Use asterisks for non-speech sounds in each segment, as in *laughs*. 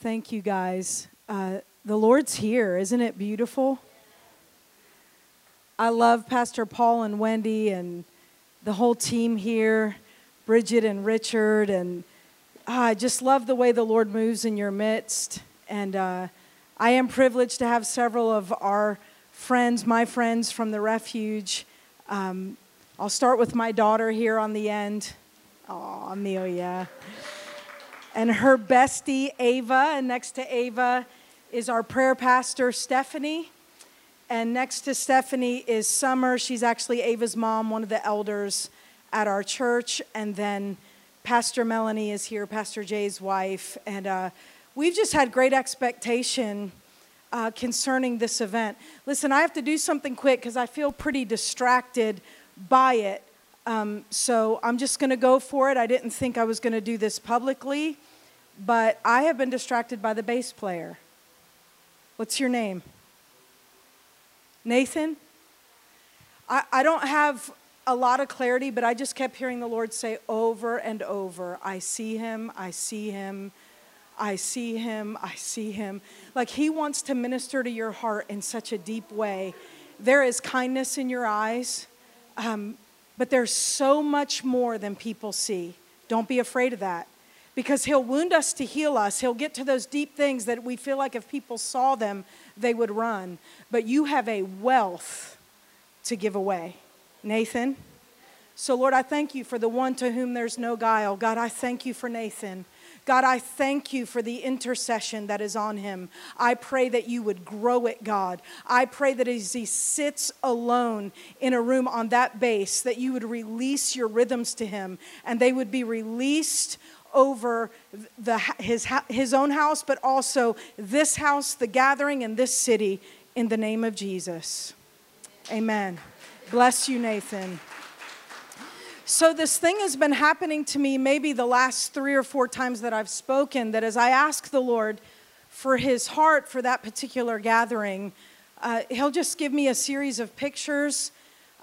Thank you, guys. Uh, the Lord's here. Isn't it beautiful? I love Pastor Paul and Wendy and the whole team here, Bridget and Richard. And ah, I just love the way the Lord moves in your midst. And uh, I am privileged to have several of our friends, my friends from the refuge. Um, I'll start with my daughter here on the end. Oh, Amelia and her bestie, Ava. And next to Ava is our prayer pastor, Stephanie. And next to Stephanie is Summer. She's actually Ava's mom, one of the elders at our church. And then Pastor Melanie is here, Pastor Jay's wife. And uh, we've just had great expectation uh, concerning this event. Listen, I have to do something quick because I feel pretty distracted by it. Um, so I'm just going to go for it. I didn't think I was going to do this publicly but I have been distracted by the bass player. What's your name? Nathan? I, I don't have a lot of clarity, but I just kept hearing the Lord say over and over, I see him, I see him, I see him, I see him. Like he wants to minister to your heart in such a deep way. There is kindness in your eyes, um, but there's so much more than people see. Don't be afraid of that because he'll wound us to heal us. He'll get to those deep things that we feel like if people saw them, they would run. But you have a wealth to give away. Nathan? So, Lord, I thank you for the one to whom there's no guile. God, I thank you for Nathan. God, I thank you for the intercession that is on him. I pray that you would grow it, God. I pray that as he sits alone in a room on that bass, that you would release your rhythms to him and they would be released over the, his, his own house, but also this house, the gathering, and this city in the name of Jesus. Amen. Bless you, Nathan. So, this thing has been happening to me maybe the last three or four times that I've spoken. That as I ask the Lord for his heart for that particular gathering, uh, he'll just give me a series of pictures.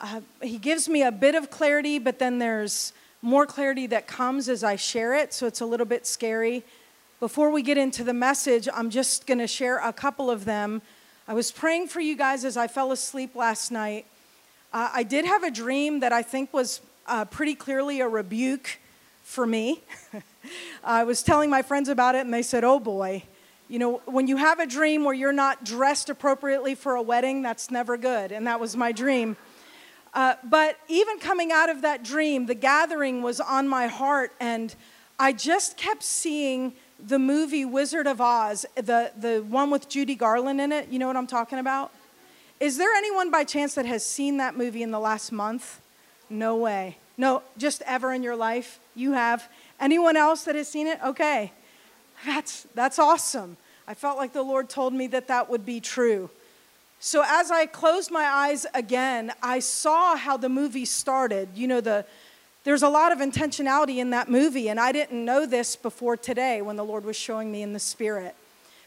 Uh, he gives me a bit of clarity, but then there's more clarity that comes as I share it, so it's a little bit scary. Before we get into the message, I'm just going to share a couple of them. I was praying for you guys as I fell asleep last night. Uh, I did have a dream that I think was uh, pretty clearly a rebuke for me. *laughs* I was telling my friends about it, and they said, Oh boy, you know, when you have a dream where you're not dressed appropriately for a wedding, that's never good. And that was my dream. Uh, but even coming out of that dream, the gathering was on my heart, and I just kept seeing the movie Wizard of Oz, the, the one with Judy Garland in it. You know what I'm talking about? Is there anyone by chance that has seen that movie in the last month? No way. No, just ever in your life? You have. Anyone else that has seen it? Okay. That's, that's awesome. I felt like the Lord told me that that would be true. So as I closed my eyes again, I saw how the movie started. You know, the, there's a lot of intentionality in that movie, and I didn't know this before today when the Lord was showing me in the spirit.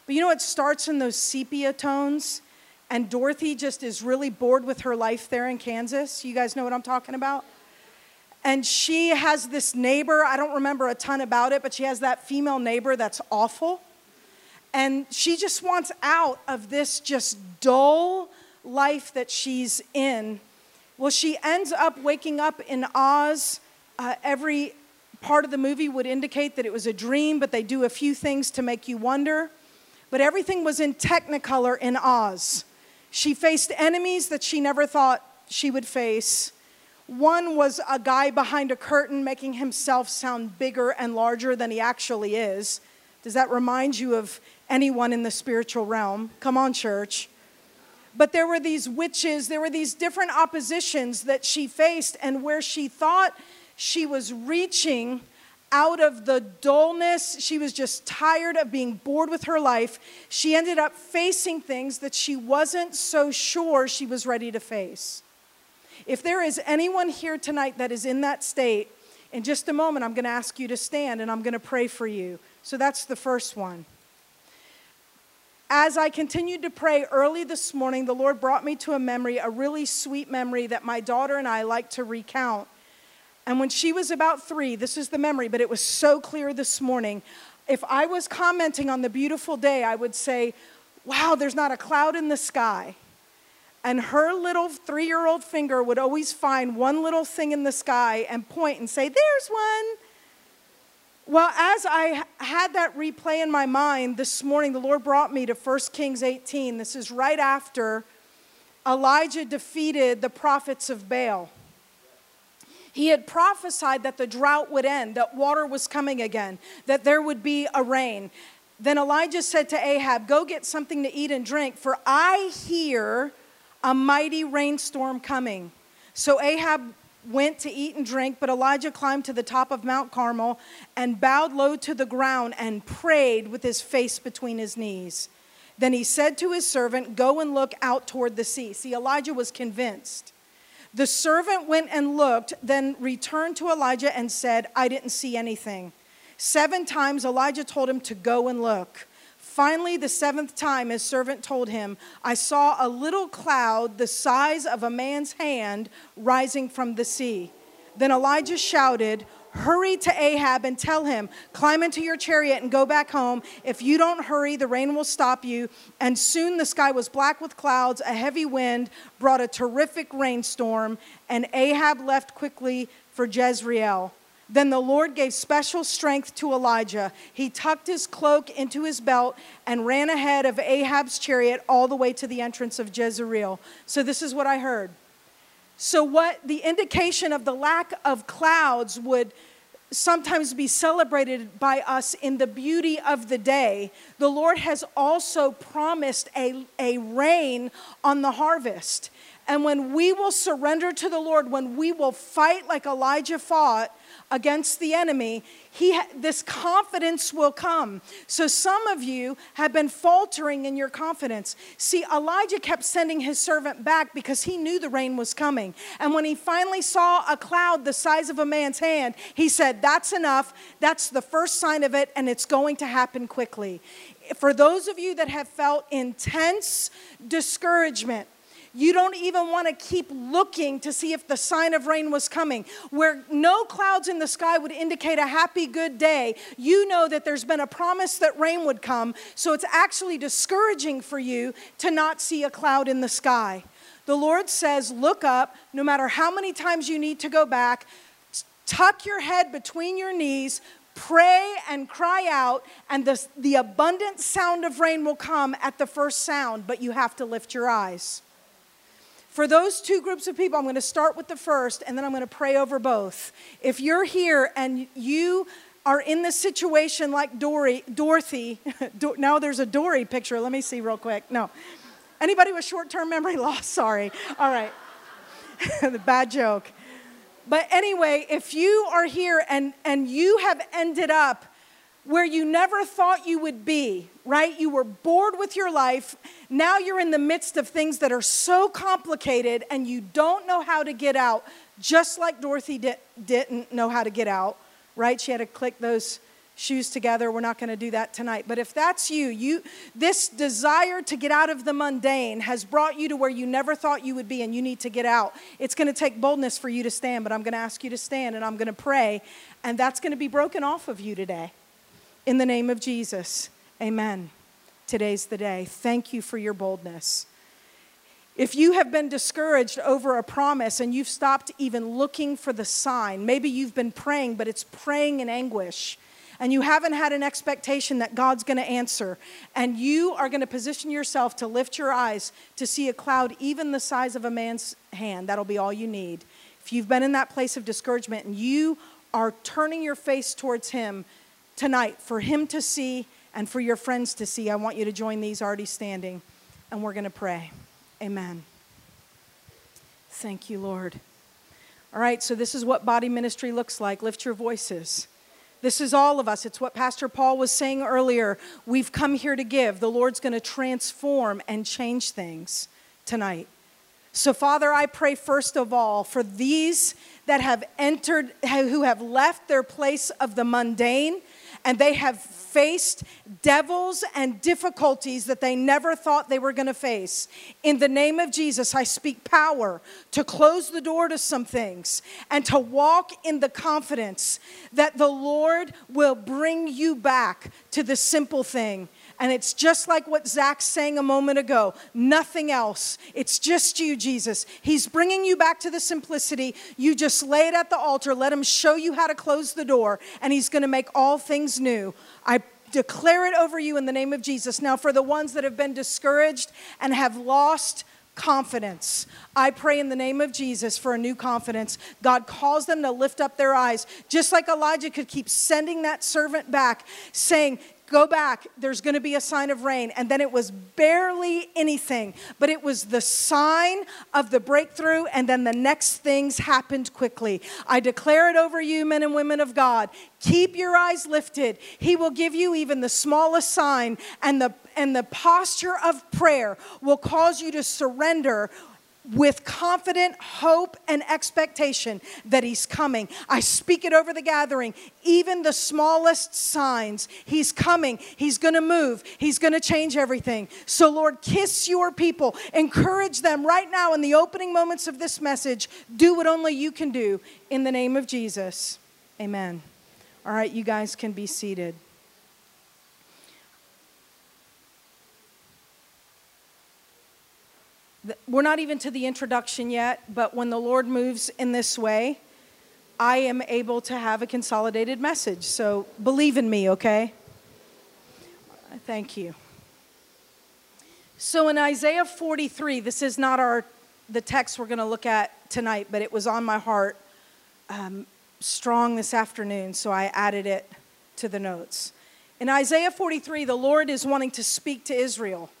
But you know, it starts in those sepia tones, and Dorothy just is really bored with her life there in Kansas. You guys know what I'm talking about? And she has this neighbor, I don't remember a ton about it, but she has that female neighbor that's awful. And she just wants out of this just dull life that she's in. Well, she ends up waking up in Oz. Uh, every part of the movie would indicate that it was a dream, but they do a few things to make you wonder. But everything was in Technicolor in Oz. She faced enemies that she never thought she would face. One was a guy behind a curtain making himself sound bigger and larger than he actually is. Does that remind you of anyone in the spiritual realm. Come on, church. But there were these witches, there were these different oppositions that she faced, and where she thought she was reaching out of the dullness, she was just tired of being bored with her life. She ended up facing things that she wasn't so sure she was ready to face. If there is anyone here tonight that is in that state, in just a moment, I'm going to ask you to stand and I'm going to pray for you. So that's the first one as I continued to pray early this morning, the Lord brought me to a memory, a really sweet memory that my daughter and I like to recount. And when she was about three, this is the memory, but it was so clear this morning. if I was commenting on the beautiful day, I would say, Wow, there's not a cloud in the sky. And her little three year old finger would always find one little thing in the sky and point and say, There's one. Well, as I had that replay in my mind this morning, the Lord brought me to 1 Kings 18. This is right after Elijah defeated the prophets of Baal. He had prophesied that the drought would end, that water was coming again, that there would be a rain. Then Elijah said to Ahab, Go get something to eat and drink, for I hear a mighty rainstorm coming. So Ahab went to eat and drink, but Elijah climbed to the top of Mount Carmel and bowed low to the ground and prayed with his face between his knees. Then he said to his servant, Go and look out toward the sea. See, Elijah was convinced. The servant went and looked, then returned to Elijah and said, I didn't see anything. Seven times Elijah told him to go and look. Finally, the seventh time, his servant told him, I saw a little cloud the size of a man's hand rising from the sea. Then Elijah shouted, Hurry to Ahab and tell him, Climb into your chariot and go back home. If you don't hurry, the rain will stop you. And soon the sky was black with clouds. A heavy wind brought a terrific rainstorm, and Ahab left quickly for Jezreel. Then the Lord gave special strength to Elijah. He tucked his cloak into his belt and ran ahead of Ahab's chariot all the way to the entrance of Jezreel. So, this is what I heard. So, what the indication of the lack of clouds would sometimes be celebrated by us in the beauty of the day, the Lord has also promised a, a rain on the harvest. And when we will surrender to the Lord, when we will fight like Elijah fought, against the enemy, he this confidence will come. So some of you have been faltering in your confidence. See, Elijah kept sending his servant back because he knew the rain was coming. And when he finally saw a cloud the size of a man's hand, he said, "That's enough. That's the first sign of it and it's going to happen quickly." For those of you that have felt intense discouragement, you don't even want to keep looking to see if the sign of rain was coming. Where no clouds in the sky would indicate a happy, good day, you know that there's been a promise that rain would come. So it's actually discouraging for you to not see a cloud in the sky. The Lord says, Look up, no matter how many times you need to go back, tuck your head between your knees, pray and cry out, and the, the abundant sound of rain will come at the first sound, but you have to lift your eyes. For those two groups of people, I'm going to start with the first and then I'm going to pray over both. If you're here and you are in this situation like Dory, Dorothy, *laughs* now there's a Dory picture. Let me see real quick. No. Anybody with short term memory *laughs* loss? Sorry. All right. *laughs* the bad joke. But anyway, if you are here and, and you have ended up where you never thought you would be, right? You were bored with your life. Now you're in the midst of things that are so complicated and you don't know how to get out, just like Dorothy di- didn't know how to get out, right? She had to click those shoes together. We're not going to do that tonight. But if that's you, you this desire to get out of the mundane has brought you to where you never thought you would be and you need to get out. It's going to take boldness for you to stand, but I'm going to ask you to stand and I'm going to pray and that's going to be broken off of you today. In the name of Jesus, amen. Today's the day. Thank you for your boldness. If you have been discouraged over a promise and you've stopped even looking for the sign, maybe you've been praying, but it's praying in anguish, and you haven't had an expectation that God's going to answer, and you are going to position yourself to lift your eyes to see a cloud even the size of a man's hand, that'll be all you need. If you've been in that place of discouragement and you are turning your face towards Him, tonight for him to see and for your friends to see. I want you to join these already standing, and we're going to pray. Amen. Thank you, Lord. All right, so this is what body ministry looks like. Lift your voices. This is all of us. It's what Pastor Paul was saying earlier. We've come here to give. The Lord's going to transform and change things tonight. So, Father, I pray first of all for these that have entered, who have left their place of the mundane and they have faced devils and difficulties that they never thought they were going to face. In the name of Jesus, I speak power to close the door to some things and to walk in the confidence that the Lord will bring you back to the simple thing and it's just like what Zach sang a moment ago nothing else. It's just you, Jesus. He's bringing you back to the simplicity. You just lay it at the altar, let Him show you how to close the door, and He's going to make all things new. I declare it over you in the name of Jesus. Now, for the ones that have been discouraged and have lost, confidence. I pray in the name of Jesus for a new confidence. God calls them to lift up their eyes, just like Elijah could keep sending that servant back, saying, Go back, there's going to be a sign of rain. And then it was barely anything, but it was the sign of the breakthrough, and then the next things happened quickly. I declare it over you, men and women of God. Keep your eyes lifted. He will give you even the smallest sign, and the, and the posture of prayer will cause you to surrender with confident hope and expectation that He's coming. I speak it over the gathering. Even the smallest signs, He's coming. He's going to move. He's going to change everything. So, Lord, kiss your people. Encourage them right now in the opening moments of this message. Do what only you can do in the name of Jesus. Amen. All right, you guys can be seated. We're not even to the introduction yet, but when the Lord moves in this way, I am able to have a consolidated message. So believe in me, okay? Thank you. So in Isaiah 43, this is not our the text we're going to look at tonight, but it was on my heart um, strong this afternoon, so I added it to the notes. In Isaiah 43, the Lord is wanting to speak to Israel.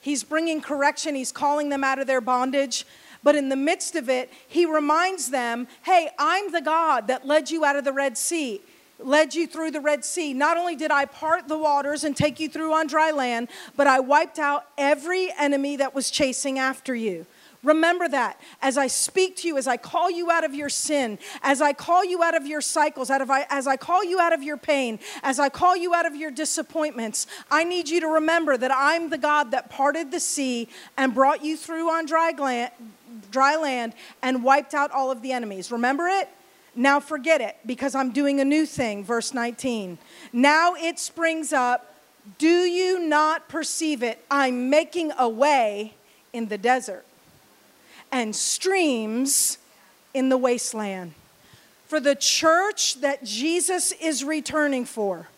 He's bringing correction, he's calling them out of their bondage. But in the midst of it, he reminds them hey, I'm the God that led you out of the Red Sea, led you through the Red Sea. Not only did I part the waters and take you through on dry land, but I wiped out every enemy that was chasing after you. Remember that as I speak to you, as I call you out of your sin, as I call you out of your cycles, out of, as I call you out of your pain, as I call you out of your disappointments, I need you to remember that I'm the God that parted the sea and brought you through on dry, land, dry land and wiped out all of the enemies. Remember it? Now forget it because I'm doing a new thing. Verse 19. Now it springs up. Do you not perceive it? I'm making a way in the desert and streams in the wasteland. For the church that Jesus is returning for,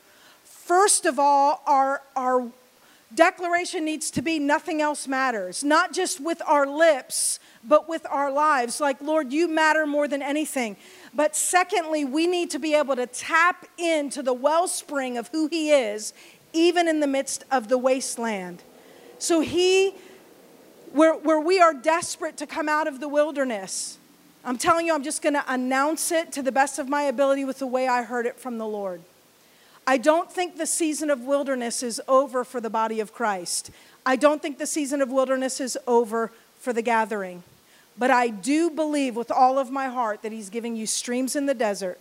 first of all, our, our declaration needs to be nothing else matters, not just with our lips, but with our lives. Like, Lord, you matter more than anything. But secondly, we need to be able to tap into the wellspring of who He is, even in the midst of the wasteland. So He where, where we are desperate to come out of the wilderness. I'm telling you, I'm just going to announce it to the best of my ability with the way I heard it from the Lord. I don't think the season of wilderness is over for the body of Christ. I don't think the season of wilderness is over for the gathering. But I do believe with all of my heart that He's giving you streams in the desert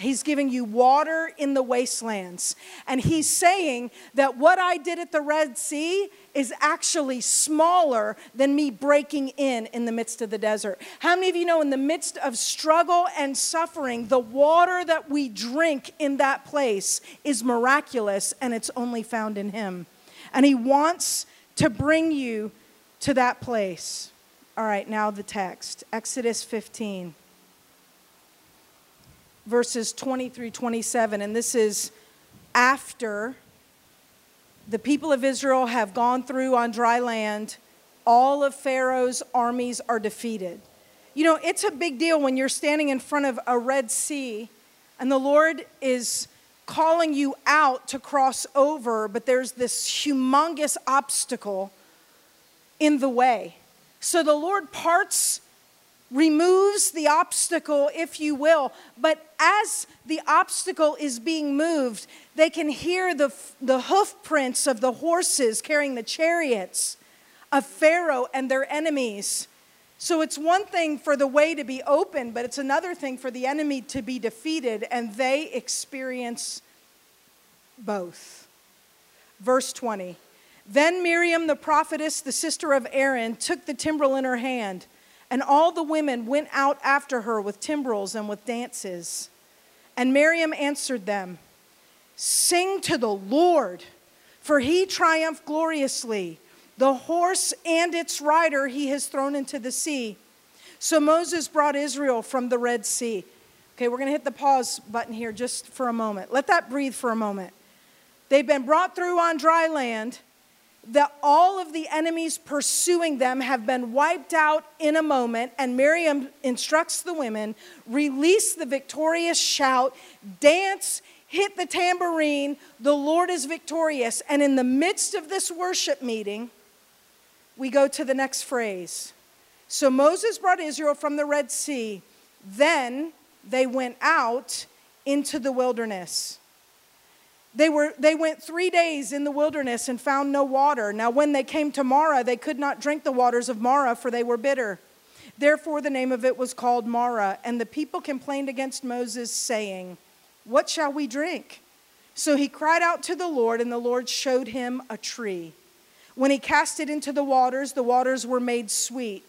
He's giving you water in the wastelands. And he's saying that what I did at the Red Sea is actually smaller than me breaking in in the midst of the desert. How many of you know in the midst of struggle and suffering, the water that we drink in that place is miraculous and it's only found in Him? And He wants to bring you to that place. All right, now the text Exodus 15 verses 20 through 27. And this is after the people of Israel have gone through on dry land, all of Pharaoh's armies are defeated. You know, it's a big deal when you're standing in front of a Red Sea and the Lord is calling you out to cross over, but there's this humongous obstacle in the way. So the Lord parts removes the obstacle, if you will. But as the obstacle is being moved, they can hear the, the hoof prints of the horses carrying the chariots of Pharaoh and their enemies. So it's one thing for the way to be open, but it's another thing for the enemy to be defeated, and they experience both. Verse 20. Then Miriam, the prophetess, the sister of Aaron, took the timbrel in her hand, and all the women went out after her with timbrels and with dances. And Miriam answered them, Sing to the Lord, for he triumphed gloriously. The horse and its rider he has thrown into the sea. So Moses brought Israel from the Red Sea. Okay, we're going to hit the pause button here just for a moment. Let that breathe for a moment. They've been brought through on dry land. That all of the enemies pursuing them have been wiped out in a moment, and Miriam instructs the women release the victorious shout, dance, hit the tambourine, the Lord is victorious. And in the midst of this worship meeting, we go to the next phrase. So Moses brought Israel from the Red Sea. Then they went out into the wilderness. They, were, they went three days in the wilderness and found no water. Now, when they came to Marah, they could not drink the waters of Marah, for they were bitter. Therefore, the name of it was called Marah. And the people complained against Moses, saying, What shall we drink? So he cried out to the Lord, and the Lord showed him a tree. When he cast it into the waters, the waters were made sweet.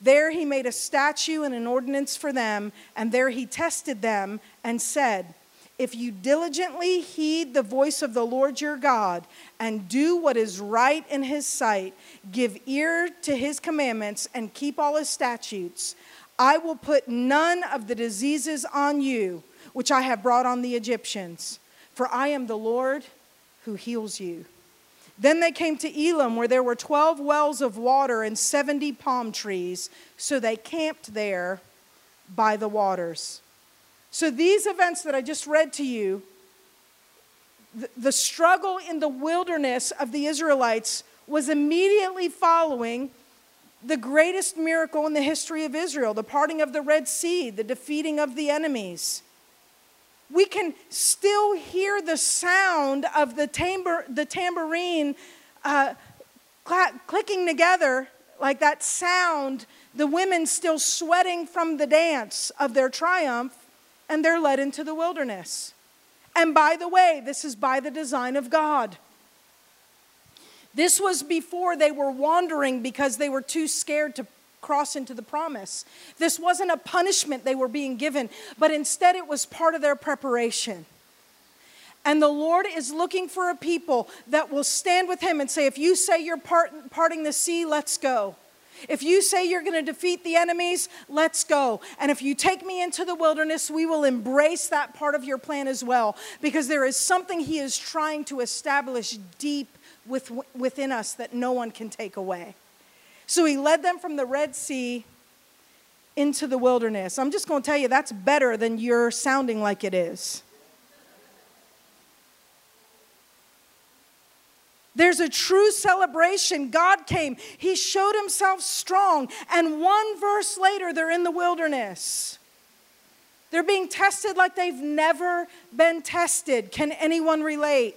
There he made a statue and an ordinance for them, and there he tested them and said, If you diligently heed the voice of the Lord your God and do what is right in his sight, give ear to his commandments and keep all his statutes, I will put none of the diseases on you which I have brought on the Egyptians, for I am the Lord who heals you. Then they came to Elim, where there were 12 wells of water and 70 palm trees. So they camped there by the waters. So these events that I just read to you, the, the struggle in the wilderness of the Israelites was immediately following the greatest miracle in the history of Israel the parting of the Red Sea, the defeating of the enemies. We can still hear the sound of the, tambor, the tambourine uh, cl- clicking together, like that sound, the women still sweating from the dance of their triumph, and they're led into the wilderness. And by the way, this is by the design of God. This was before they were wandering because they were too scared to cross into the promise. This wasn't a punishment they were being given, but instead it was part of their preparation. And the Lord is looking for a people that will stand with Him and say, If you say you're part, parting the sea, let's go. If you say you're going to defeat the enemies, let's go. And if you take me into the wilderness, we will embrace that part of your plan as well, because there is something He is trying to establish deep with, within us that no one can take away. So he led them from the Red Sea into the wilderness. I'm just going to tell you that's better than you're sounding like it is. There's a true celebration. God came, He showed Himself strong, and one verse later, they're in the wilderness. They're being tested like they've never been tested. Can anyone relate?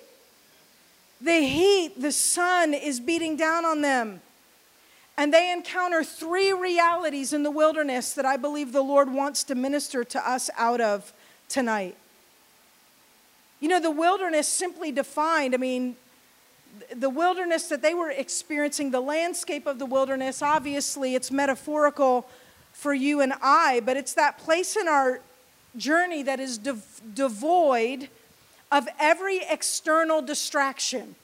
The heat, the sun is beating down on them. And they encounter three realities in the wilderness that I believe the Lord wants to minister to us out of tonight. You know, the wilderness simply defined, I mean, the wilderness that they were experiencing, the landscape of the wilderness, obviously it's metaphorical for you and I, but it's that place in our journey that is devoid of every external distraction.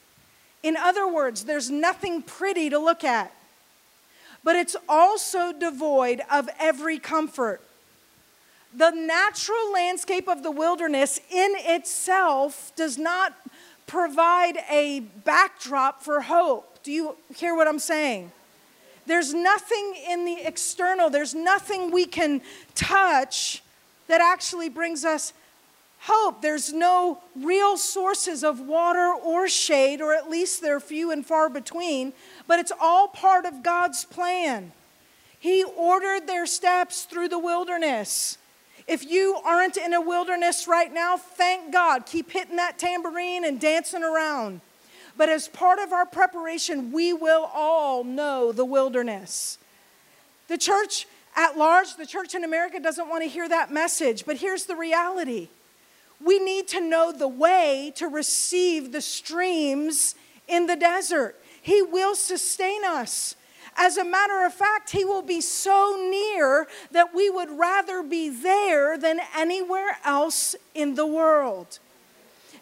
In other words, there's nothing pretty to look at but it's also devoid of every comfort. The natural landscape of the wilderness in itself does not provide a backdrop for hope. Do you hear what I'm saying? There's nothing in the external, there's nothing we can touch that actually brings us hope. There's no real sources of water or shade, or at least they're few and far between, but it's all part of God's plan. He ordered their steps through the wilderness. If you aren't in a wilderness right now, thank God. Keep hitting that tambourine and dancing around. But as part of our preparation, we will all know the wilderness. The church at large, the church in America doesn't want to hear that message, but here's the reality We need to know the way to receive the streams in the desert. He will sustain us. As a matter of fact, He will be so near that we would rather be there than anywhere else in the world.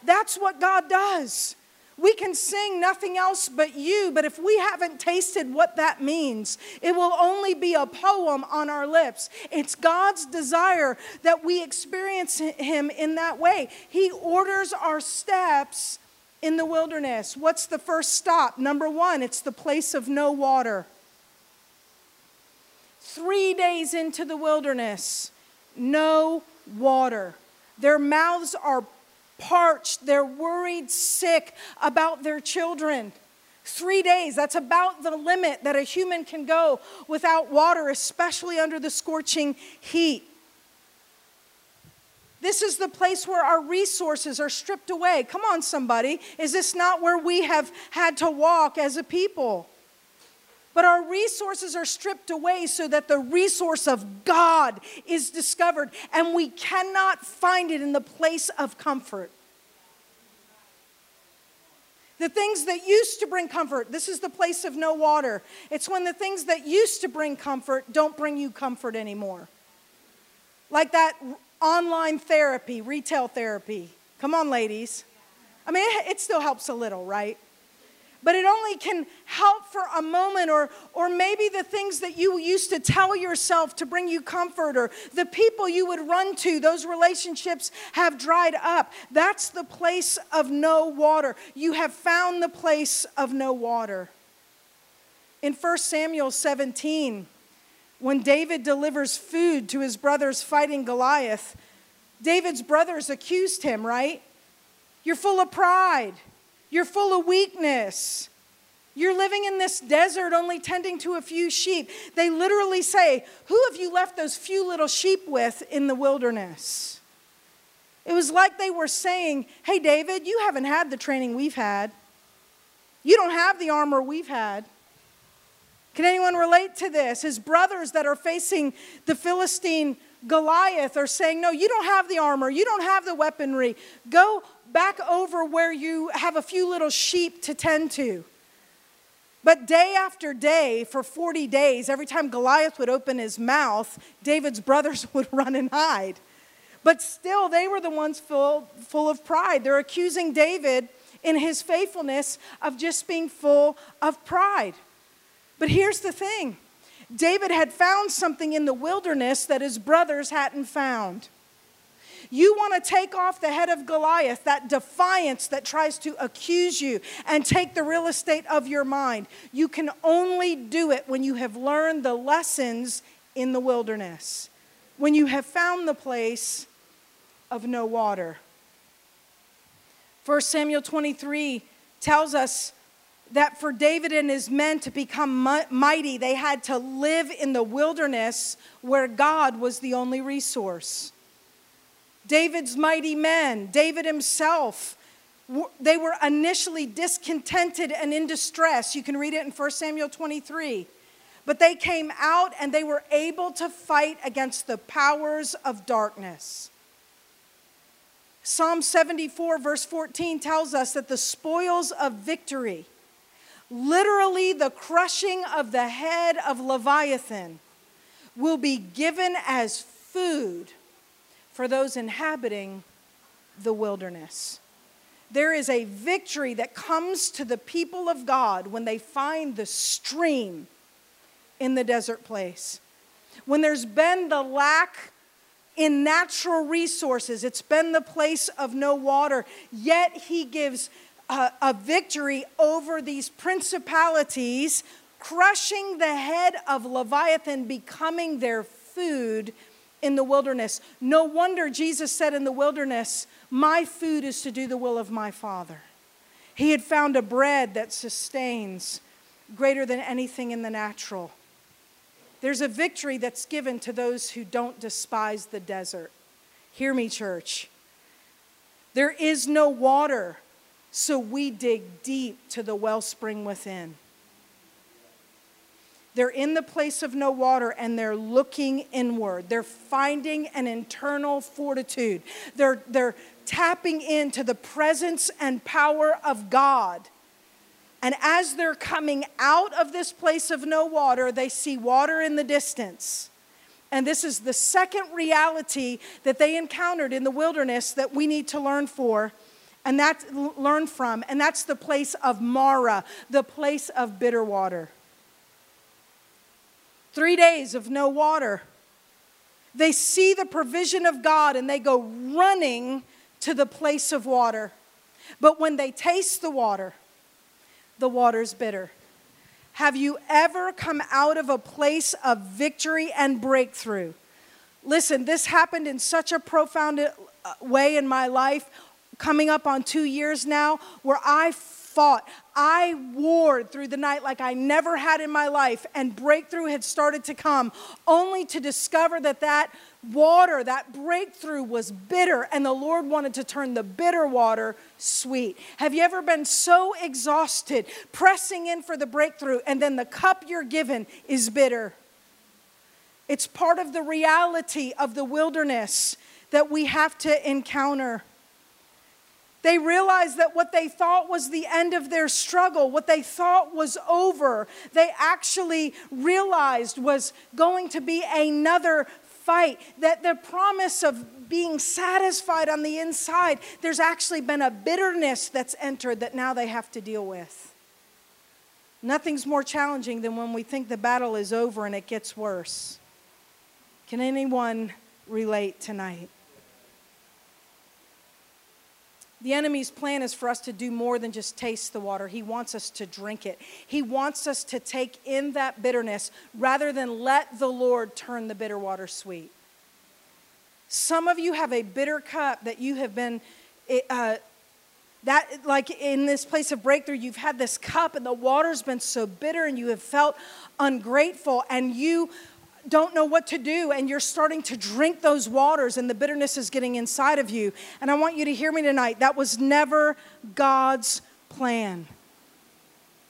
That's what God does. We can sing nothing else but you, but if we haven't tasted what that means, it will only be a poem on our lips. It's God's desire that we experience Him in that way. He orders our steps in the wilderness. What's the first stop? Number one, it's the place of no water. Three days into the wilderness, no water. Their mouths are parched, they're worried, sick about their children. Three days, that's about the limit that a human can go without water, especially under the scorching heat. This is the place where our resources are stripped away. Come on, somebody. Is this not where we have had to walk as a people? But our resources are stripped away so that the resource of God is discovered, and we cannot find it in the place of comfort. The things that used to bring comfort, this is the place of no water. It's when the things that used to bring comfort don't bring you comfort anymore. Like that online therapy, retail therapy. Come on, ladies. I mean, it still helps a little, right? But it only can help for a moment, or, or maybe the things that you used to tell yourself to bring you comfort, or the people you would run to, those relationships have dried up. That's the place of no water. You have found the place of no water. In 1 Samuel 17, when David delivers food to his brothers fighting Goliath, David's brothers accused him, right? You're full of pride. You're full of weakness. You're living in this desert only tending to a few sheep. They literally say, Who have you left those few little sheep with in the wilderness? It was like they were saying, Hey, David, you haven't had the training we've had. You don't have the armor we've had. Can anyone relate to this? His brothers that are facing the Philistine Goliath are saying, No, you don't have the armor. You don't have the weaponry. Go back over where you have a few little sheep to tend to. But day after day, for 40 days, every time Goliath would open his mouth, David's brothers *laughs* would run and hide. But still, they were the ones full, full of pride. They're accusing David in his faithfulness of just being full of pride. But here's the thing David had found something in the wilderness that his brothers hadn't found. You want to take off the head of Goliath, that defiance that tries to accuse you and take the real estate of your mind. You can only do it when you have learned the lessons in the wilderness, when you have found the place of no water. 1 Samuel 23 tells us that for David and his men to become mighty, they had to live in the wilderness where God was the only resource. David's mighty men, David himself, they were initially discontented and in distress. You can read it in 1 Samuel 23. But they came out and they were able to fight against the powers of darkness. Psalm 74, verse 14, tells us that the spoils of victory, literally the crushing of the head of Leviathan, will be given as food for those inhabiting the wilderness. There is a victory that comes to the people of God when they find the stream in the desert place. When there's been the lack in natural resources, it's been the place of no water, yet He gives a, a victory over these principalities, crushing the head of Leviathan, becoming their food in the wilderness. No wonder Jesus said in the wilderness, My food is to do the will of my Father. He had found a bread that sustains greater than anything in the natural. There's a victory that's given to those who don't despise the desert. Hear me, church. There is no water, so we dig deep to the wellspring within. They're in the place of no water and they're looking inward. They're finding an internal fortitude. They're, they're tapping into the presence and power of God. And as they're coming out of this place of no water, they see water in the distance. And this is the second reality that they encountered in the wilderness that we need to learn for and that learn from and that's the place of Marah, the place of bitter water. 3 days of no water. They see the provision of God and they go running to the place of water. But when they taste the water, the water's bitter. Have you ever come out of a place of victory and breakthrough? Listen, this happened in such a profound uh, way in my life, coming up on two years now, where I fought. I warred through the night like I never had in my life, and breakthrough had started to come, only to discover that that water, that breakthrough was bitter, and the Lord wanted to turn the bitter water sweet. Have you ever been so exhausted, pressing in for the breakthrough, and then the cup you're given is bitter? It's part of the reality of the wilderness that we have to encounter. They realized that what they thought was the end of their struggle, what they thought was over, they actually realized was going to be another fight. That the promise of being satisfied on the inside, there's actually been a bitterness that's entered that now they have to deal with. Nothing's more challenging than when we think the battle is over and it gets worse. Can anyone relate tonight? The enemy's plan is for us to do more than just taste the water. He wants us to drink it. He wants us to take in that bitterness rather than let the Lord turn the bitter water sweet. Some of you have a bitter cup that you have been, uh, that like in this place of breakthrough, you've had this cup and the water's been so bitter and you have felt ungrateful and you don't know what to do and you're starting to drink those waters and the bitterness is getting inside of you. And I want you to hear me tonight. That was never God's plan.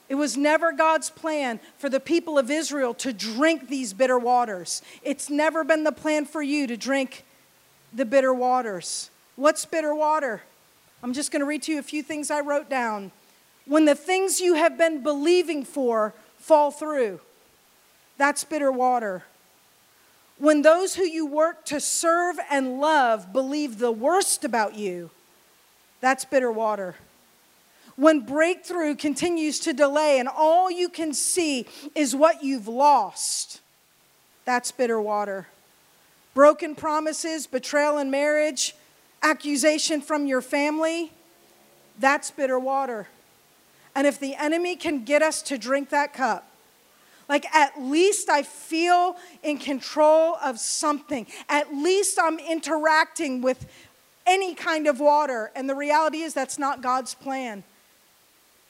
It was never God's plan for the people of Israel to drink these bitter waters. It's never been the plan for you to drink the bitter waters. What's bitter water? I'm just going to read to you a few things I wrote down. When the things you have been believing for fall through, that's bitter water. When those who you work to serve and love believe the worst about you, that's bitter water. When breakthrough continues to delay and all you can see is what you've lost, that's bitter water. Broken promises, betrayal in marriage, accusation from your family, that's bitter water. And if the enemy can get us to drink that cup, like, at least I feel in control of something. At least I'm interacting with any kind of water. And the reality is, that's not God's plan.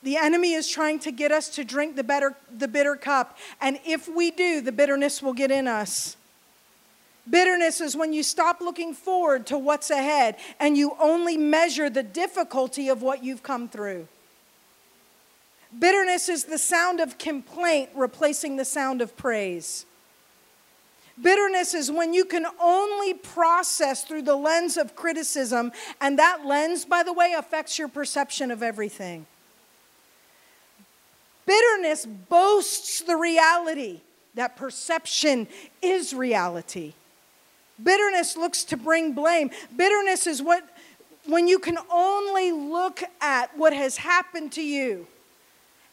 The enemy is trying to get us to drink the, better, the bitter cup. And if we do, the bitterness will get in us. Bitterness is when you stop looking forward to what's ahead and you only measure the difficulty of what you've come through. Bitterness is the sound of complaint replacing the sound of praise. Bitterness is when you can only process through the lens of criticism, and that lens, by the way, affects your perception of everything. Bitterness boasts the reality that perception is reality. Bitterness looks to bring blame. Bitterness is what, when you can only look at what has happened to you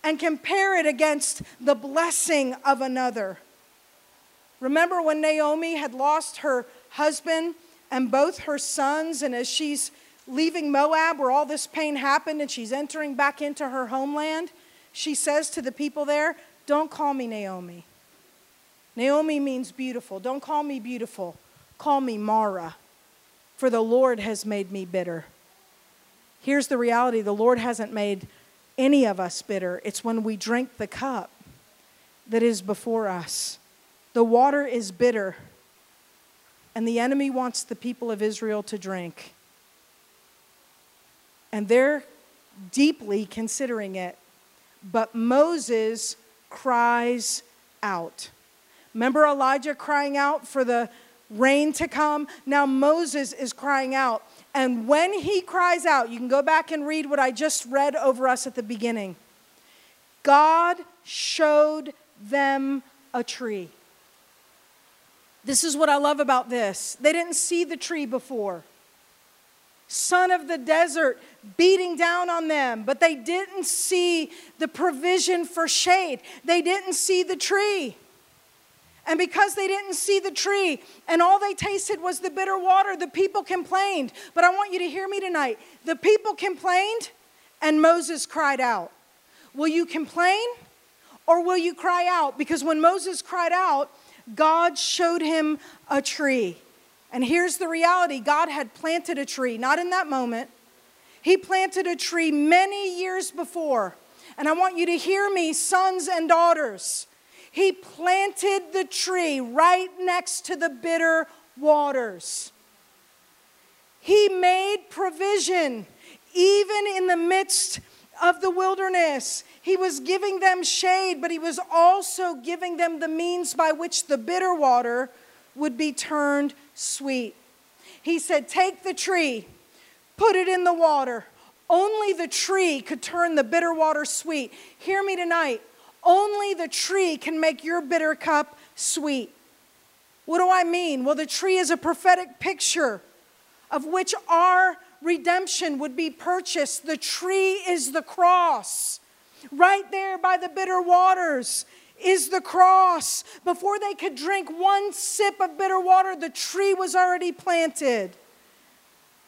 and compare it against the blessing of another. Remember when Naomi had lost her husband and both her sons, and as she's leaving Moab, where all this pain happened, and she's entering back into her homeland, she says to the people there, Don't call me Naomi. Naomi means beautiful. Don't call me beautiful. Call me Mara, for the Lord has made me bitter. Here's the reality the Lord hasn't made any of us bitter. It's when we drink the cup that is before us. The water is bitter, and the enemy wants the people of Israel to drink. And they're deeply considering it. But Moses cries out. Remember Elijah crying out for the rain to come? Now Moses is crying out. And when he cries out, you can go back and read what I just read over us at the beginning. God showed them a tree. This is what I love about this. They didn't see the tree before. Sun of the desert beating down on them, but they didn't see the provision for shade. They didn't see the tree. And because they didn't see the tree and all they tasted was the bitter water, the people complained. But I want you to hear me tonight. The people complained and Moses cried out. Will you complain or will you cry out? Because when Moses cried out, God showed him a tree. And here's the reality God had planted a tree, not in that moment. He planted a tree many years before. And I want you to hear me, sons and daughters. He planted the tree right next to the bitter waters. He made provision even in the midst of the wilderness. He was giving them shade, but he was also giving them the means by which the bitter water would be turned sweet. He said, Take the tree, put it in the water. Only the tree could turn the bitter water sweet. Hear me tonight. Only the tree can make your bitter cup sweet. What do I mean? Well, the tree is a prophetic picture of which our redemption would be purchased. The tree is the cross. Right there by the bitter waters is the cross. Before they could drink one sip of bitter water, the tree was already planted.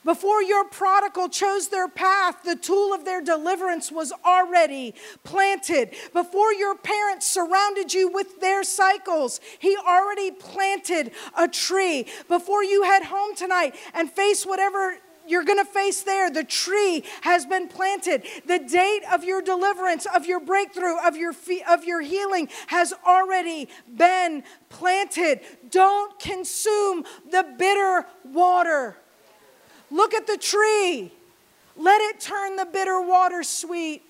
Before your prodigal chose their path, the tool of their deliverance was already planted. Before your parents surrounded you with their cycles, He already planted a tree. Before you head home tonight and face whatever you're going to face there. The tree has been planted. The date of your deliverance, of your breakthrough, of your of your healing has already been planted. Don't consume the bitter water. Look at the tree. Let it turn the bitter water sweet.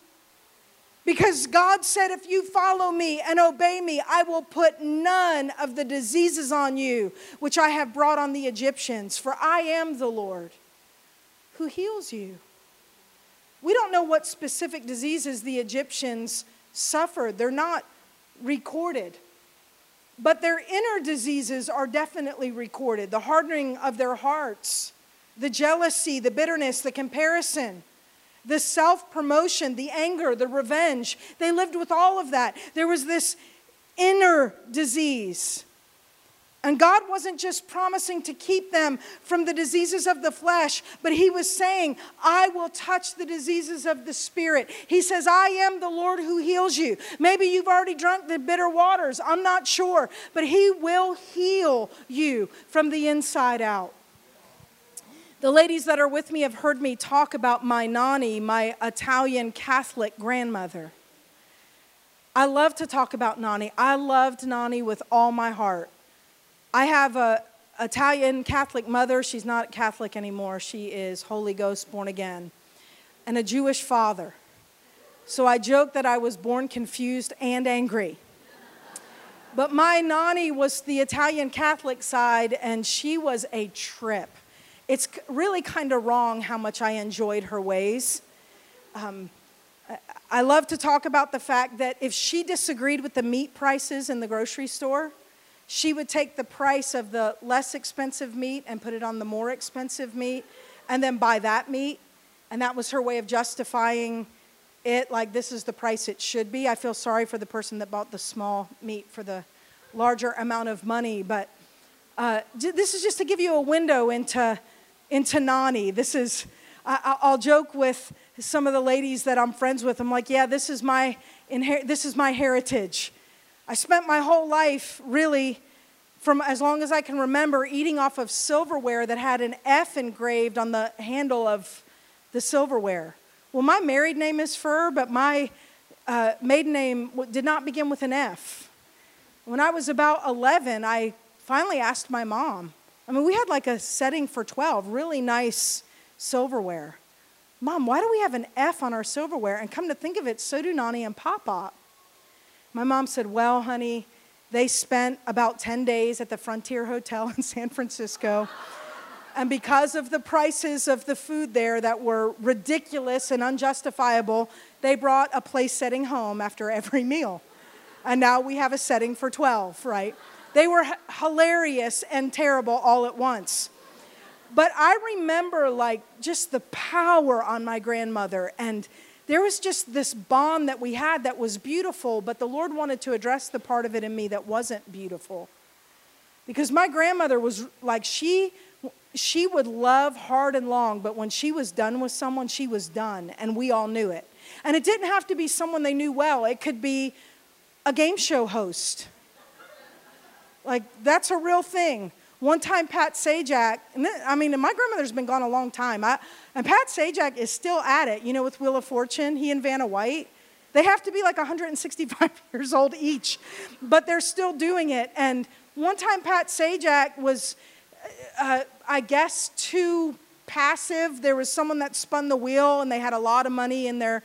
Because God said, if you follow me and obey me, I will put none of the diseases on you which I have brought on the Egyptians, for I am the Lord who heals you. We don't know what specific diseases the Egyptians suffered, they're not recorded. But their inner diseases are definitely recorded the hardening of their hearts, the jealousy, the bitterness, the comparison, the self promotion, the anger, the revenge. They lived with all of that. There was this inner disease. And God wasn't just promising to keep them from the diseases of the flesh, but He was saying, I will touch the diseases of the spirit. He says, I am the Lord who heals you. Maybe you've already drunk the bitter waters, I'm not sure, but He will heal you from the inside out. The ladies that are with me have heard me talk about my nanny, my Italian Catholic grandmother. I love to talk about Nani. I loved Nani with all my heart. I have a Italian Catholic mother. She's not Catholic anymore. She is Holy Ghost born again. And a Jewish father. So I joke that I was born confused and angry. But my nanny was the Italian Catholic side, and she was a trip it's really kind of wrong how much I enjoyed her ways. Um, I love to talk about the fact that if she disagreed with the meat prices in the grocery store, she would take the price of the less expensive meat and put it on the more expensive meat and then buy that meat. And that was her way of justifying it like this is the price it should be. I feel sorry for the person that bought the small meat for the larger amount of money, but uh, this is just to give you a window into into Nani. This is, I, will joke with some of the ladies that I'm friends with. I'm like, yeah, this is my, inher- this is my heritage. I spent my whole life really, from as long as I can remember, eating off of silverware that had an F engraved on the handle of the silverware. Well, my married name is Furr, but my uh, maiden name did not begin with an F. When I was about 11, I finally asked my mom, I mean, we had like a setting for 12, really nice silverware. Mom, why do we have an F on our silverware? And come to think of it, so do Nani and Papa. My mom said, Well, honey, They spent about 10 days at the Frontier Hotel in San Francisco. And because of the prices of the food there that were ridiculous and unjustifiable, they brought a place setting home after every meal. And now we have a setting for 12, right? They were hilarious and terrible all at once. But I remember like just the power on my grandmother and there was just this bond that we had that was beautiful, but the Lord wanted to address the part of it in me that wasn't beautiful. Because my grandmother was like she she would love hard and long, but when she was done with someone, she was done, and we all knew it. And it didn't have to be someone they knew well. It could be a game show host. Like that's a real thing. One time, Pat Sajak, and then, I mean, my grandmother's been gone a long time, I, and Pat Sajak is still at it, you know, with Wheel of Fortune, he and Vanna White. They have to be like 165 *laughs* years old each, but they're still doing it. And one time, Pat Sajak was, uh, I guess, too passive. There was someone that spun the wheel, and they had a lot of money in their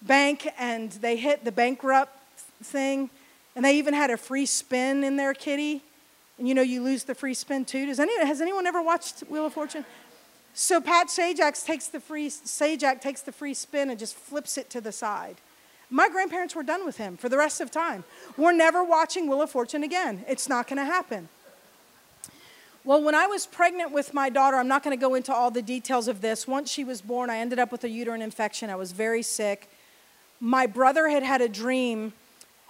bank, and they hit the bankrupt thing, and they even had a free spin in their kitty and you know you lose the free spin too. Does any, has anyone ever watched Wheel of Fortune? So Pat Sajak takes the free Sajak takes the free spin and just flips it to the side. My grandparents were done with him for the rest of time. We're never watching Wheel of Fortune again. It's not going to happen. Well, when I was pregnant with my daughter, I'm not going to go into all the details of this. Once she was born, I ended up with a uterine infection. I was very sick. My brother had had a dream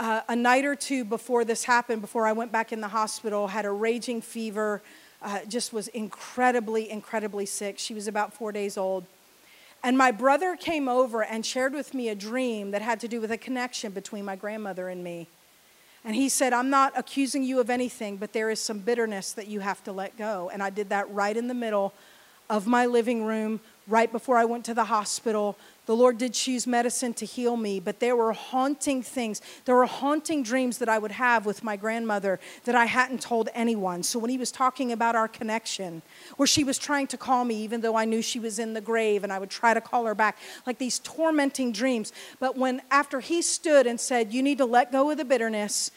uh, a night or two before this happened, before I went back in the hospital, had a raging fever, uh, just was incredibly, incredibly sick. She was about four days old. And my brother came over and shared with me a dream that had to do with a connection between my grandmother and me. And he said, I'm not accusing you of anything, but there is some bitterness that you have to let go. And I did that right in the middle of my living room, right before I went to the hospital, the Lord did choose medicine to heal me, but there were haunting things. There were haunting dreams that I would have with my grandmother that I hadn't told anyone. So when he was talking about our connection, where she was trying to call me, even though I knew she was in the grave, and I would try to call her back, like these tormenting dreams. But when after he stood and said, You need to let go of the bitterness,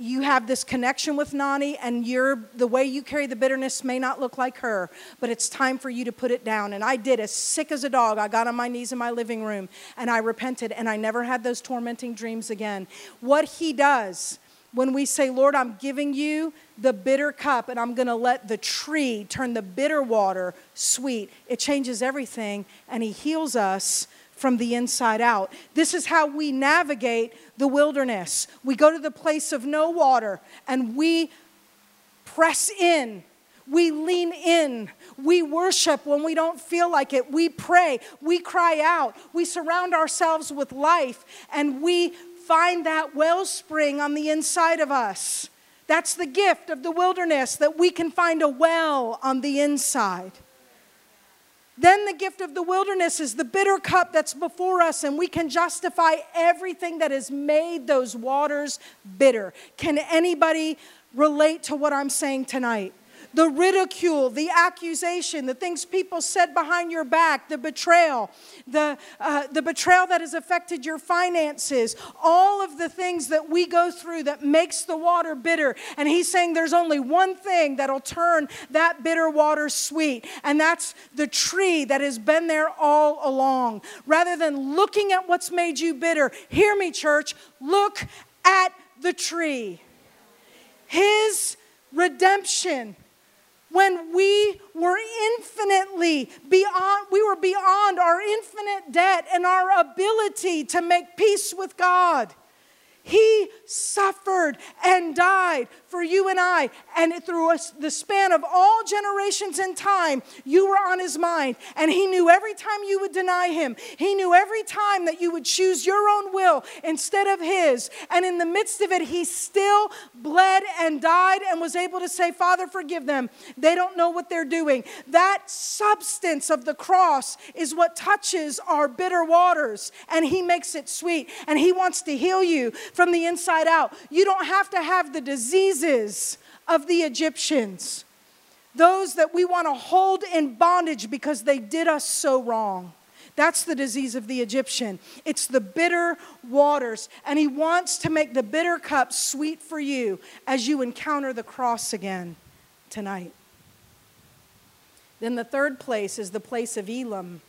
you have this connection with Nani, and you're, the way you carry the bitterness may not look like her, but it's time for you to put it down. And I did, as sick as a dog. I got on my knees in my living room and I repented, and I never had those tormenting dreams again. What he does when we say, Lord, I'm giving you the bitter cup, and I'm going to let the tree turn the bitter water sweet, it changes everything, and he heals us from the inside out. This is how we navigate the wilderness. We go to the place of no water and we press in. We lean in. We worship when we don't feel like it. We pray. We cry out. We surround ourselves with life and we find that wellspring on the inside of us. That's the gift of the wilderness that we can find a well on the inside. Then the gift of the wilderness is the bitter cup that's before us, and we can justify everything that has made those waters bitter. Can anybody relate to what I'm saying tonight? The ridicule, the accusation, the things people said behind your back, the betrayal, the, uh, the betrayal that has affected your finances, all of the things that we go through that makes the water bitter. And he's saying there's only one thing that'll turn that bitter water sweet, and that's the tree that has been there all along. Rather than looking at what's made you bitter, hear me, church, look at the tree. His redemption when we were infinitely beyond we were beyond our infinite debt and our ability to make peace with God. He suffered and died for you and I. And through the span of all generations in time, you were on his mind. And he knew every time you would deny him, he knew every time that you would choose your own will instead of his. And in the midst of it, he still bled and died and was able to say, Father, forgive them. They don't know what they're doing. That substance of the cross is what touches our bitter waters, and he makes it sweet. And he wants to heal you from the inside out. You don't have to have the diseases of the Egyptians, those that we want to hold in bondage because they did us so wrong. That's the disease of the Egyptian. It's the bitter waters. And he wants to make the bitter cup sweet for you as you encounter the cross again tonight. Then the third place is the place of Elim.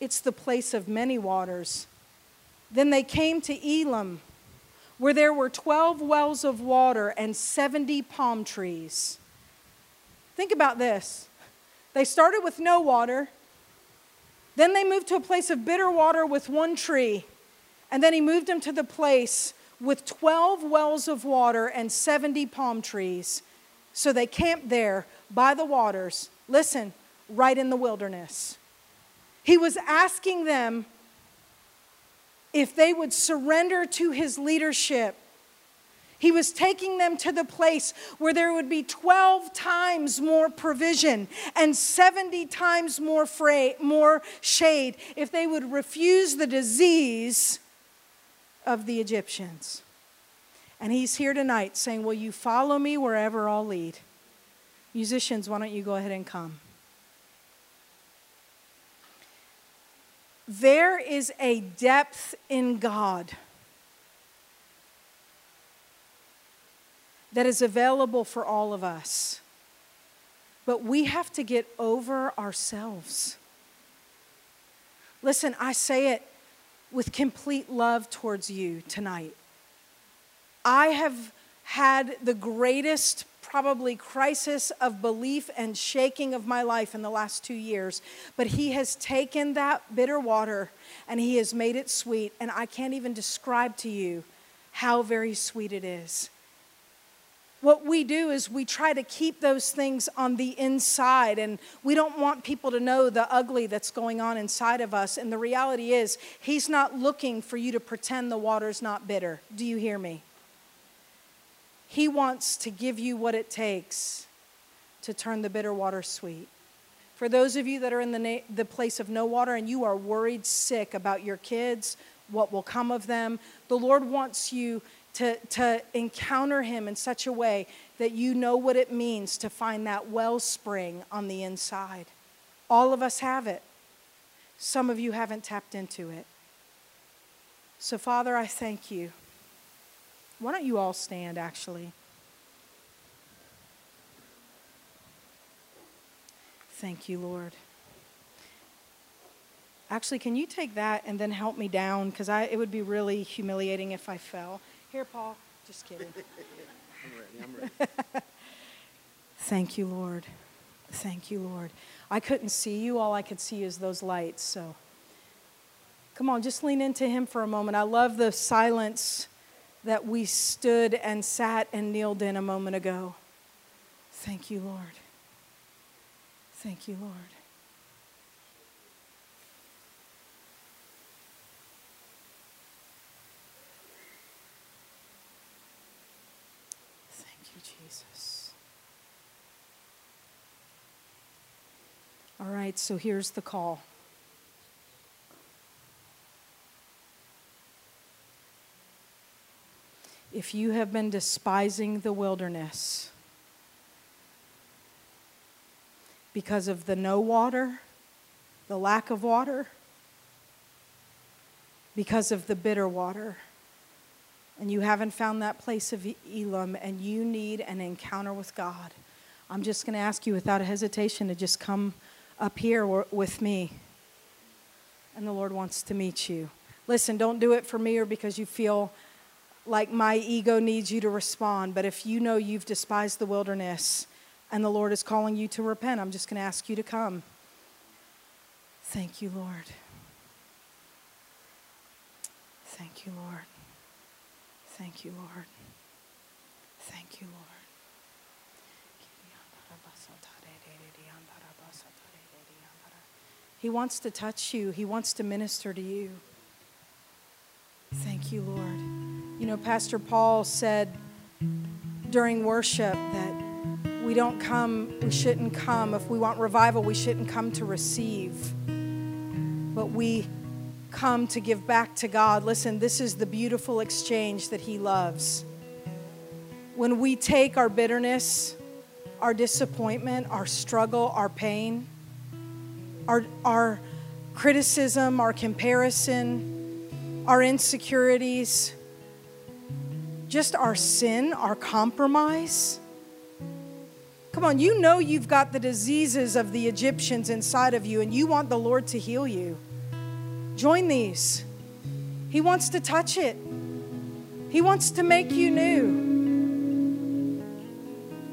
It's the place of many waters. Then they came to Elim, where there were 12 wells of water and 70 palm trees. Think about this. They started with no water, then they moved to a place of bitter water with one tree, and then he moved them to the place with 12 wells of water and 70 palm trees. So they camped there by the waters. Listen, right in the wilderness. He was asking them if they would surrender to his leadership. He was taking them to the place where there would be 12 times more provision and 70 times more, fray, more shade if they would refuse the disease of the Egyptians. And he's here tonight saying, Will you follow me wherever I'll lead? Musicians, why don't you go ahead and come? There is a depth in God that is available for all of us. But we have to get over ourselves. Listen, I say it with complete love towards you tonight. I have had the greatest probably crisis of belief and shaking of my life in the last two years. But He has taken that bitter water and He has made it sweet. And I can't even describe to you how very sweet it is. What we do is we try to keep those things on the inside, and we don't want people to know the ugly that's going on inside of us. And the reality is, He's not looking for you to pretend the water's not bitter. Do you hear me? He wants to give you what it takes to turn the bitter water sweet. For those of you that are in the, na- the place of no water and you are worried sick about your kids, what will come of them, the Lord wants you to, to encounter Him in such a way that you know what it means to find that wellspring on the inside. All of us have it. Some of you haven't tapped into it. So, Father, I thank you why don't you all stand, actually? Thank you, Lord. Actually, can you take that and then help me down? Because I it would be really humiliating if I fell. Here, Paul. Just kidding. *laughs* I'm ready. I'm ready. *laughs* Thank you, Lord. Thank you, Lord. I couldn't see you. All I could see is those lights. So come on, just lean into Him for a moment. I love the silence that we stood and sat and kneeled in a moment ago. Thank you, Lord. Thank you, Lord. Thank you, Jesus. All right, so here's the call. If you have been despising the wilderness because of the no water, the lack of water, because of the bitter water, and you haven't found that place of Elim, and you need an encounter with God, I'm just going to ask you without hesitation to just come up here with me. And the Lord wants to meet you. Listen, don't do it for me or because you feel like my ego needs you to respond, but if you know you've despised the wilderness and the Lord is calling you to repent, I'm just going to ask you to come. Thank you, Lord. Thank you, Lord. Thank you, Lord. Thank you, Lord. He wants to touch you. He wants to minister to you. Thank you, Lord. You know, Pastor Paul said during worship that we don't come, we shouldn't come. If we want revival, we shouldn't come to receive, but we come to give back to God. Listen, this is the beautiful exchange that He loves. When we take our bitterness, our disappointment, our struggle, our pain, our, our criticism, our comparison, our insecurities, just our sin, our compromise. Come on, you know you've got the diseases of the Egyptians inside of you and you want the Lord to heal you. Join these. He wants to touch it, He wants to make you new.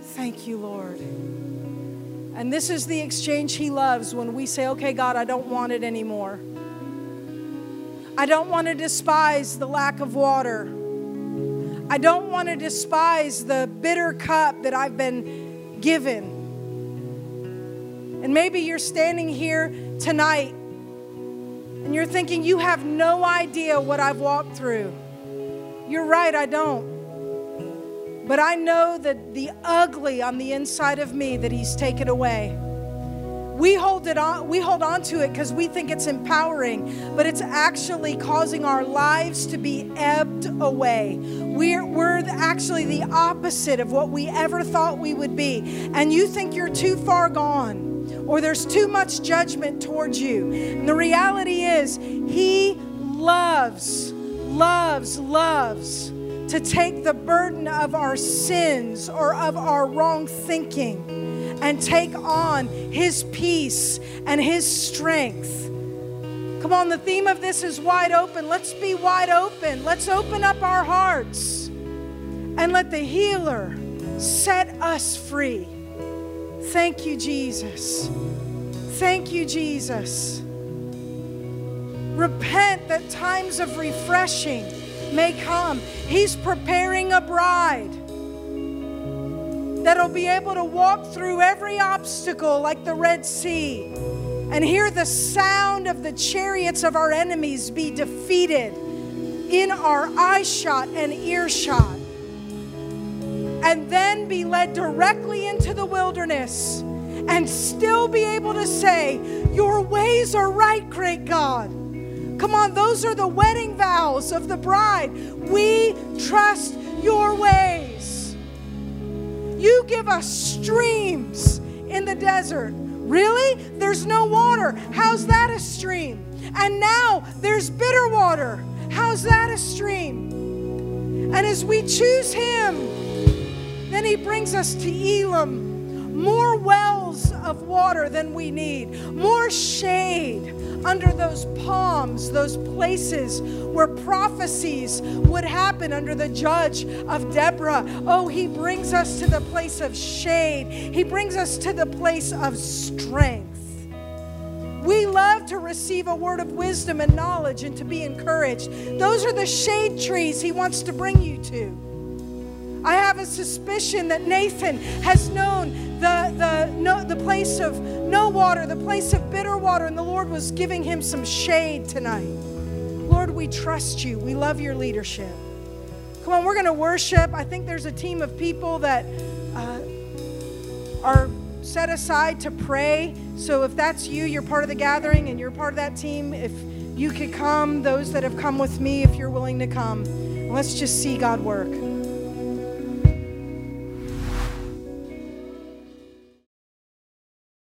Thank you, Lord. And this is the exchange He loves when we say, okay, God, I don't want it anymore. I don't want to despise the lack of water. I don't want to despise the bitter cup that I've been given. And maybe you're standing here tonight and you're thinking, you have no idea what I've walked through. You're right, I don't. But I know that the ugly on the inside of me that He's taken away. We hold it on, we hold on to it because we think it's empowering, but it's actually causing our lives to be ebbed away. We're, we're actually the opposite of what we ever thought we would be. And you think you're too far gone, or there's too much judgment towards you. And the reality is, He loves, loves, loves to take the burden of our sins or of our wrong thinking and take on His peace and His strength. Come on, the theme of this is wide open. Let's be wide open. Let's open up our hearts and let the healer set us free. Thank you, Jesus. Thank you, Jesus. Repent that times of refreshing may come. He's preparing a bride that'll be able to walk through every obstacle like the Red Sea and hear the sound of the chariots of our enemies be defeated in our eye shot and earshot. And then be led directly into the wilderness and still be able to say, Your ways are right, great God. Come on, those are the wedding vows of the bride. We trust your ways. You give us streams in the desert. Really? There's no water. How's that a stream? And now there's bitter water. How's that a stream? And as we choose Him, then He brings us to Elim. more wells of water than we need, more shade under those palms, those places where prophecies would happen under the judge of Deborah. Oh, he brings us to the place of shade, he brings us to the place of strength. We love to receive a word of wisdom and knowledge and to be encouraged. Those are the shade trees he wants to bring you to. I have a suspicion that Nathan has known the, the, no, the place of no water, the place of bitter water, and the Lord was giving him some shade tonight. Lord, we trust you. We love your leadership. Come on, we're going to worship. I think there's a team of people that uh, are set aside to pray. So if that's you, you're part of the gathering and you're part of that team, if you could come, those that have come with me, if you're willing to come, let's just see God work.